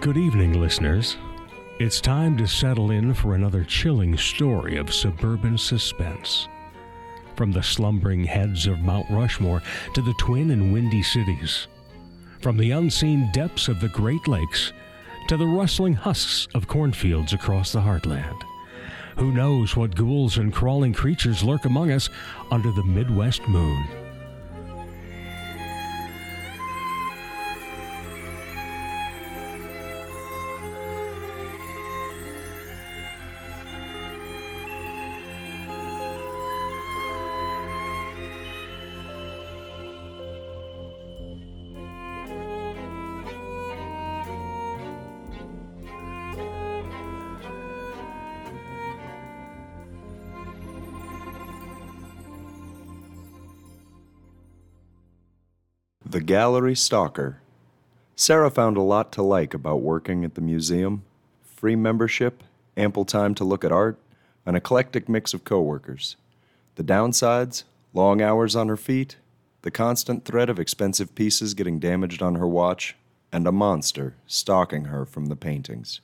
Good evening, listeners. It's time to settle in for another chilling story of suburban suspense. From the slumbering heads of Mount Rushmore to the twin and windy cities. From the unseen depths of the Great Lakes to the rustling husks of cornfields across the heartland. Who knows what ghouls and crawling creatures lurk among us under the Midwest moon? The Gallery Stalker. Sarah found a lot to like about working at the museum free membership, ample time to look at art, an eclectic mix of coworkers. The downsides long hours on her feet, the constant threat of expensive pieces getting damaged on her watch, and a monster stalking her from the paintings.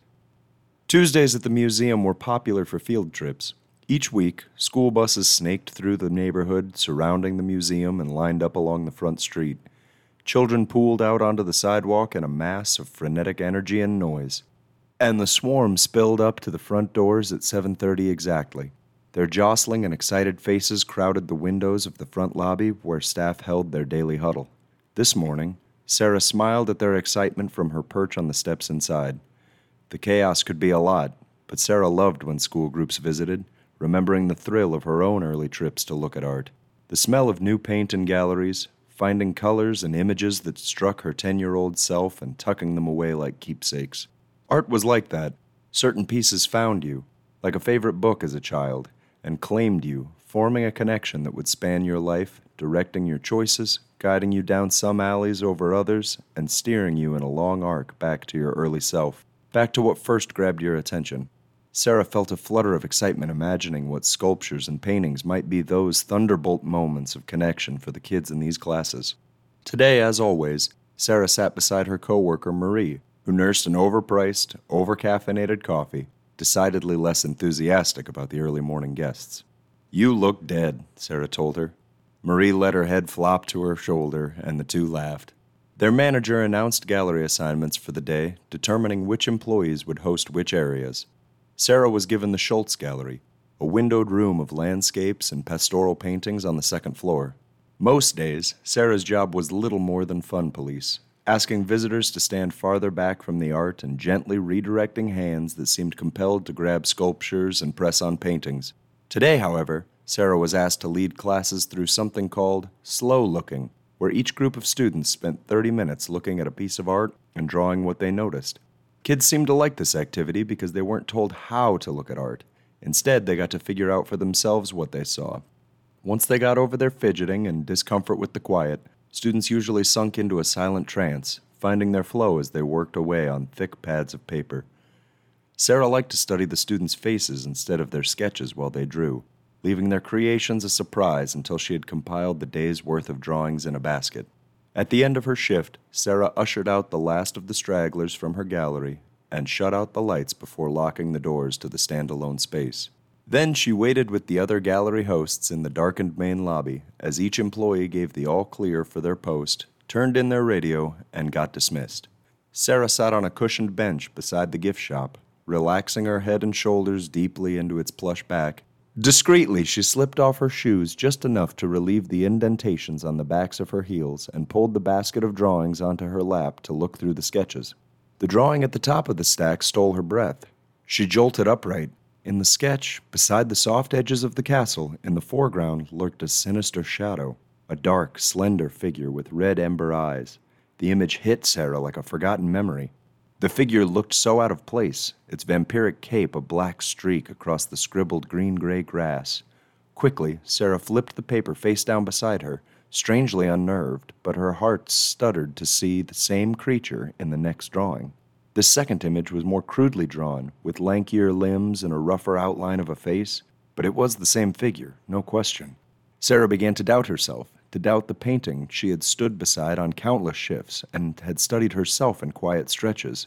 Tuesdays at the museum were popular for field trips. Each week, school buses snaked through the neighborhood surrounding the museum and lined up along the front street. Children pooled out onto the sidewalk in a mass of frenetic energy and noise. And the swarm spilled up to the front doors at 7:30 exactly. Their jostling and excited faces crowded the windows of the front lobby where staff held their daily huddle. This morning, Sarah smiled at their excitement from her perch on the steps inside. The chaos could be a lot, but Sarah loved when school groups visited, remembering the thrill of her own early trips to look at art. The smell of new paint in galleries, finding colors and images that struck her 10 year old self and tucking them away like keepsakes. Art was like that. Certain pieces found you, like a favorite book as a child, and claimed you, forming a connection that would span your life, directing your choices, guiding you down some alleys over others, and steering you in a long arc back to your early self, back to what first grabbed your attention. Sarah felt a flutter of excitement imagining what sculptures and paintings might be those thunderbolt moments of connection for the kids in these classes. Today, as always, Sarah sat beside her coworker Marie, who nursed an overpriced, overcaffeinated coffee, decidedly less enthusiastic about the early morning guests. You look dead, Sarah told her. Marie let her head flop to her shoulder, and the two laughed. Their manager announced gallery assignments for the day, determining which employees would host which areas. Sarah was given the Schultz Gallery, a windowed room of landscapes and pastoral paintings on the second floor. Most days, Sarah's job was little more than fun police, asking visitors to stand farther back from the art and gently redirecting hands that seemed compelled to grab sculptures and press on paintings. Today, however, Sarah was asked to lead classes through something called slow looking, where each group of students spent 30 minutes looking at a piece of art and drawing what they noticed. Kids seemed to like this activity because they weren't told how to look at art. Instead, they got to figure out for themselves what they saw. Once they got over their fidgeting and discomfort with the quiet, students usually sunk into a silent trance, finding their flow as they worked away on thick pads of paper. Sarah liked to study the students' faces instead of their sketches while they drew, leaving their creations a surprise until she had compiled the day's worth of drawings in a basket. At the end of her shift, Sarah ushered out the last of the stragglers from her gallery and shut out the lights before locking the doors to the standalone space. Then she waited with the other gallery hosts in the darkened main lobby as each employee gave the all clear for their post, turned in their radio, and got dismissed. Sarah sat on a cushioned bench beside the gift shop, relaxing her head and shoulders deeply into its plush back Discreetly, she slipped off her shoes just enough to relieve the indentations on the backs of her heels and pulled the basket of drawings onto her lap to look through the sketches. The drawing at the top of the stack stole her breath. She jolted upright. In the sketch, beside the soft edges of the castle, in the foreground lurked a sinister shadow, a dark, slender figure with red ember eyes. The image hit Sarah like a forgotten memory. The figure looked so out of place, its vampiric cape a black streak across the scribbled green gray grass. Quickly, Sarah flipped the paper face down beside her, strangely unnerved, but her heart stuttered to see the same creature in the next drawing. The second image was more crudely drawn, with lankier limbs and a rougher outline of a face, but it was the same figure, no question. Sarah began to doubt herself, to doubt the painting she had stood beside on countless shifts and had studied herself in quiet stretches.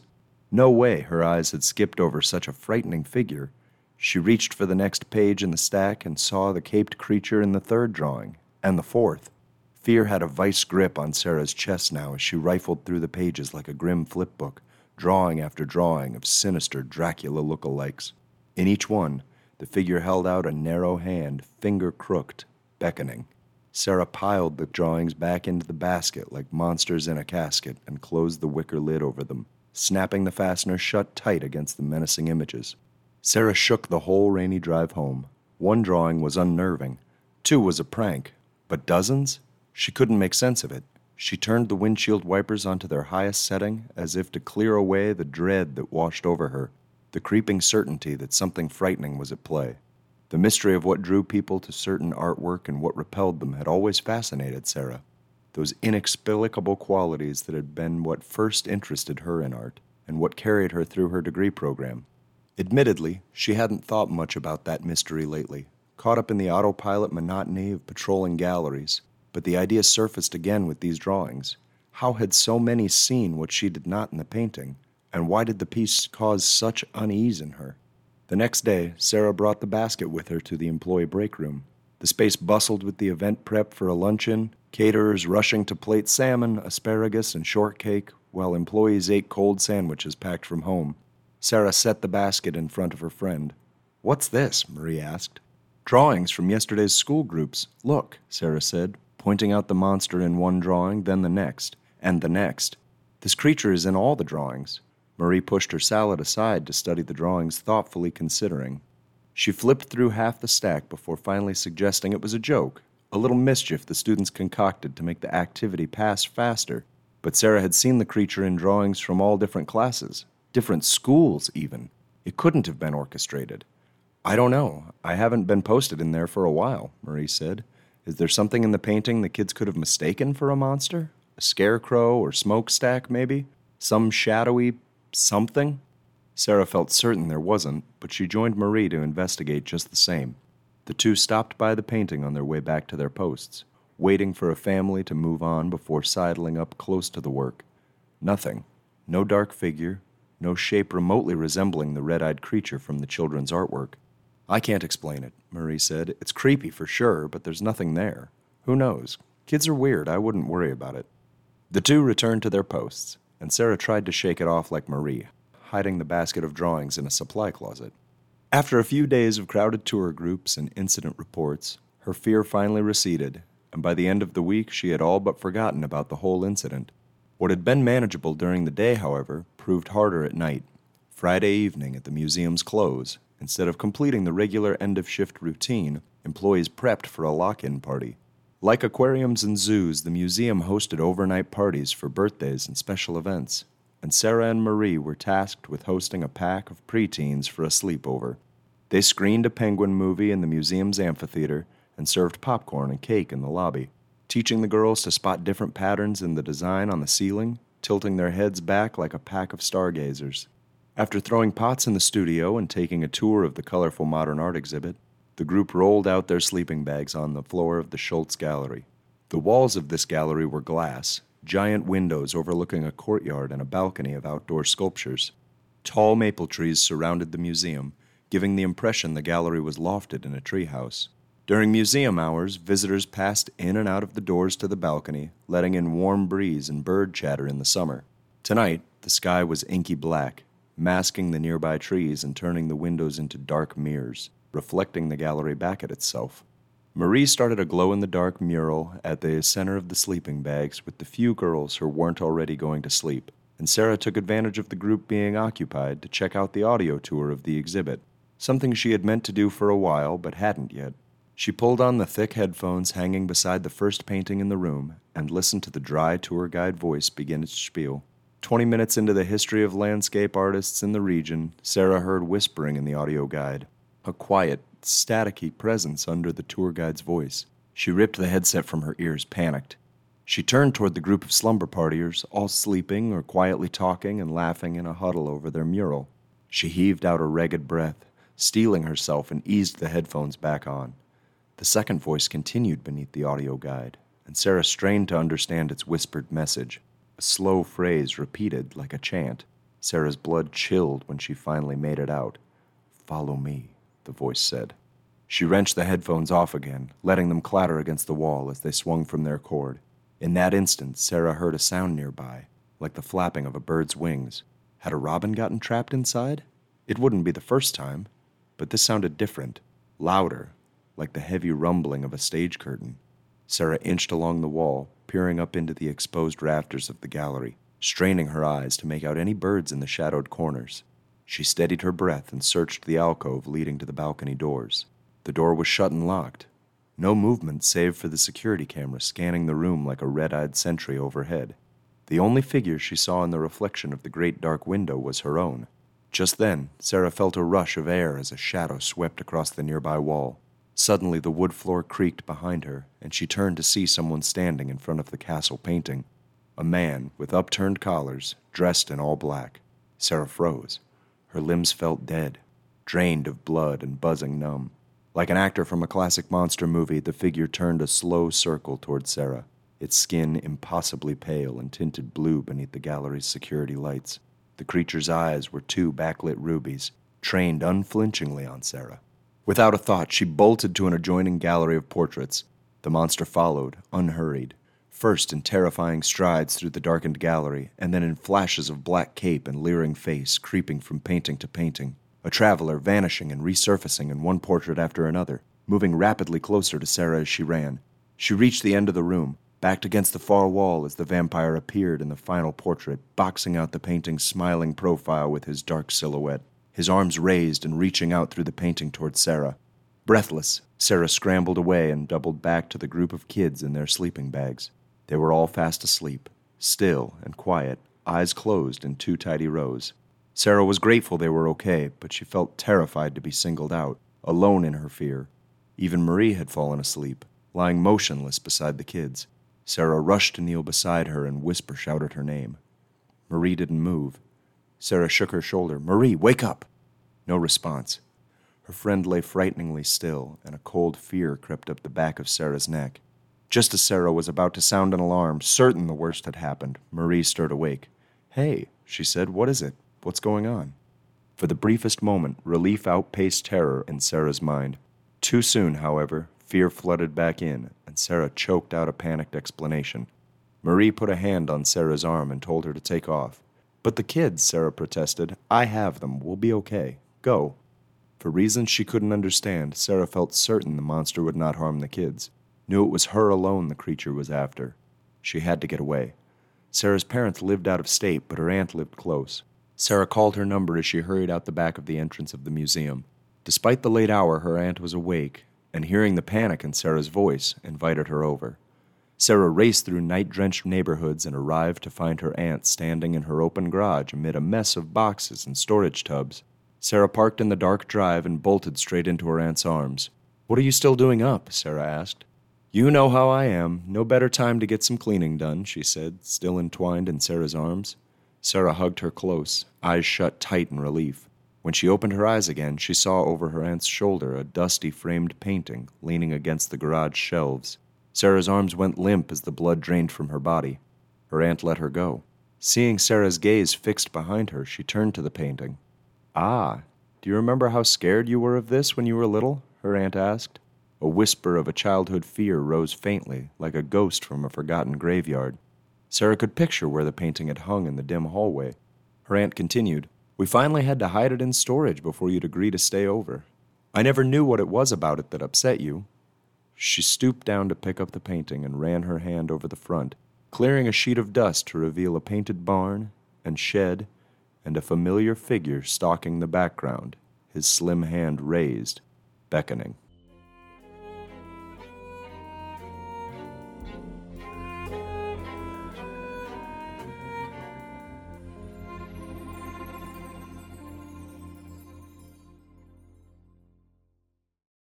No way her eyes had skipped over such a frightening figure. She reached for the next page in the stack and saw the caped creature in the third drawing, and the fourth. Fear had a vice grip on Sarah's chest now as she rifled through the pages like a grim flipbook, drawing after drawing of sinister Dracula look-alikes. In each one, the figure held out a narrow hand, finger crooked, beckoning. Sarah piled the drawings back into the basket like monsters in a casket and closed the wicker lid over them, snapping the fastener shut tight against the menacing images. Sarah shook the whole rainy drive home. One drawing was unnerving, two was a prank, but dozens? She couldn't make sense of it. She turned the windshield wipers onto their highest setting as if to clear away the dread that washed over her, the creeping certainty that something frightening was at play. The mystery of what drew people to certain artwork and what repelled them had always fascinated Sarah. Those inexplicable qualities that had been what first interested her in art and what carried her through her degree program. Admittedly, she hadn't thought much about that mystery lately, caught up in the autopilot monotony of patrolling galleries, but the idea surfaced again with these drawings. How had so many seen what she did not in the painting, and why did the piece cause such unease in her? The next day, Sarah brought the basket with her to the employee break room. The space bustled with the event prep for a luncheon, caterers rushing to plate salmon, asparagus, and shortcake, while employees ate cold sandwiches packed from home. Sarah set the basket in front of her friend. What's this? Marie asked. Drawings from yesterday's school groups. Look, Sarah said, pointing out the monster in one drawing, then the next, and the next. This creature is in all the drawings. Marie pushed her salad aside to study the drawings, thoughtfully considering. She flipped through half the stack before finally suggesting it was a joke, a little mischief the students concocted to make the activity pass faster. But Sarah had seen the creature in drawings from all different classes, different schools, even. It couldn't have been orchestrated. I don't know. I haven't been posted in there for a while, Marie said. Is there something in the painting the kids could have mistaken for a monster? A scarecrow or smokestack, maybe? Some shadowy something? Sarah felt certain there wasn't, but she joined Marie to investigate just the same. The two stopped by the painting on their way back to their posts, waiting for a family to move on before sidling up close to the work. Nothing. No dark figure, no shape remotely resembling the red eyed creature from the children's artwork. I can't explain it, Marie said. It's creepy for sure, but there's nothing there. Who knows? Kids are weird. I wouldn't worry about it. The two returned to their posts and Sarah tried to shake it off like Marie, hiding the basket of drawings in a supply closet. After a few days of crowded tour groups and incident reports, her fear finally receded, and by the end of the week she had all but forgotten about the whole incident. What had been manageable during the day, however, proved harder at night. Friday evening, at the museum's close, instead of completing the regular end of shift routine, employees prepped for a lock in party. Like aquariums and zoos, the museum hosted overnight parties for birthdays and special events, and Sarah and Marie were tasked with hosting a pack of preteens for a sleepover. They screened a penguin movie in the museum's amphitheater and served popcorn and cake in the lobby, teaching the girls to spot different patterns in the design on the ceiling, tilting their heads back like a pack of stargazers. After throwing pots in the studio and taking a tour of the colorful modern art exhibit, the group rolled out their sleeping bags on the floor of the Schultz Gallery. The walls of this gallery were glass, giant windows overlooking a courtyard and a balcony of outdoor sculptures. Tall maple trees surrounded the museum, giving the impression the gallery was lofted in a treehouse. During museum hours, visitors passed in and out of the doors to the balcony, letting in warm breeze and bird chatter in the summer. Tonight, the sky was inky black, masking the nearby trees and turning the windows into dark mirrors reflecting the gallery back at itself. Marie started a glow in the dark mural at the center of the sleeping bags with the few girls who weren't already going to sleep, and Sarah took advantage of the group being occupied to check out the audio tour of the exhibit, something she had meant to do for a while but hadn't yet. She pulled on the thick headphones hanging beside the first painting in the room and listened to the dry tour guide voice begin its spiel. Twenty minutes into the history of landscape artists in the region, Sarah heard whispering in the audio guide a quiet, staticky presence under the tour guide's voice. She ripped the headset from her ears, panicked. She turned toward the group of slumber partiers, all sleeping or quietly talking and laughing in a huddle over their mural. She heaved out a ragged breath, steeling herself, and eased the headphones back on. The second voice continued beneath the audio guide, and Sarah strained to understand its whispered message, a slow phrase repeated like a chant. Sarah's blood chilled when she finally made it out. Follow me, the voice said. She wrenched the headphones off again, letting them clatter against the wall as they swung from their cord. In that instant, Sarah heard a sound nearby, like the flapping of a bird's wings. Had a robin gotten trapped inside? It wouldn't be the first time, but this sounded different, louder, like the heavy rumbling of a stage curtain. Sarah inched along the wall, peering up into the exposed rafters of the gallery, straining her eyes to make out any birds in the shadowed corners. She steadied her breath and searched the alcove leading to the balcony doors. The door was shut and locked. No movement save for the security camera scanning the room like a red eyed sentry overhead. The only figure she saw in the reflection of the great dark window was her own. Just then, Sarah felt a rush of air as a shadow swept across the nearby wall. Suddenly, the wood floor creaked behind her, and she turned to see someone standing in front of the castle painting. A man with upturned collars, dressed in all black. Sarah froze. Her limbs felt dead, drained of blood and buzzing numb. Like an actor from a classic monster movie, the figure turned a slow circle toward Sarah, its skin impossibly pale and tinted blue beneath the gallery's security lights. The creature's eyes were two backlit rubies, trained unflinchingly on Sarah. Without a thought, she bolted to an adjoining gallery of portraits. The monster followed, unhurried, first in terrifying strides through the darkened gallery, and then in flashes of black cape and leering face creeping from painting to painting a traveler vanishing and resurfacing in one portrait after another, moving rapidly closer to Sarah as she ran. She reached the end of the room, backed against the far wall as the vampire appeared in the final portrait, boxing out the painting's smiling profile with his dark silhouette, his arms raised and reaching out through the painting toward Sarah. Breathless, Sarah scrambled away and doubled back to the group of kids in their sleeping bags. They were all fast asleep, still and quiet, eyes closed in two tidy rows. Sarah was grateful they were okay, but she felt terrified to be singled out, alone in her fear. Even Marie had fallen asleep, lying motionless beside the kids. Sarah rushed to kneel beside her and whisper shouted her name. Marie didn't move. Sarah shook her shoulder. Marie, wake up! No response. Her friend lay frighteningly still, and a cold fear crept up the back of Sarah's neck. Just as Sarah was about to sound an alarm, certain the worst had happened, Marie stirred awake. Hey, she said, what is it? What's going on? For the briefest moment, relief outpaced terror in Sarah's mind. Too soon, however, fear flooded back in, and Sarah choked out a panicked explanation. Marie put a hand on Sarah's arm and told her to take off. But the kids, Sarah protested. I have them. We'll be okay. Go. For reasons she couldn't understand, Sarah felt certain the monster would not harm the kids, knew it was her alone the creature was after. She had to get away. Sarah's parents lived out of state, but her aunt lived close. Sarah called her number as she hurried out the back of the entrance of the museum. Despite the late hour, her aunt was awake, and hearing the panic in Sarah's voice, invited her over. Sarah raced through night drenched neighborhoods and arrived to find her aunt standing in her open garage amid a mess of boxes and storage tubs. Sarah parked in the dark drive and bolted straight into her aunt's arms. What are you still doing up? Sarah asked. You know how I am. No better time to get some cleaning done, she said, still entwined in Sarah's arms. Sarah hugged her close, eyes shut tight in relief. When she opened her eyes again, she saw over her aunt's shoulder a dusty framed painting leaning against the garage shelves. Sarah's arms went limp as the blood drained from her body. Her aunt let her go. Seeing Sarah's gaze fixed behind her, she turned to the painting. Ah, do you remember how scared you were of this when you were little? her aunt asked. A whisper of a childhood fear rose faintly, like a ghost from a forgotten graveyard. Sarah could picture where the painting had hung in the dim hallway. Her aunt continued, We finally had to hide it in storage before you'd agree to stay over. I never knew what it was about it that upset you. She stooped down to pick up the painting and ran her hand over the front, clearing a sheet of dust to reveal a painted barn and shed and a familiar figure stalking the background, his slim hand raised, beckoning.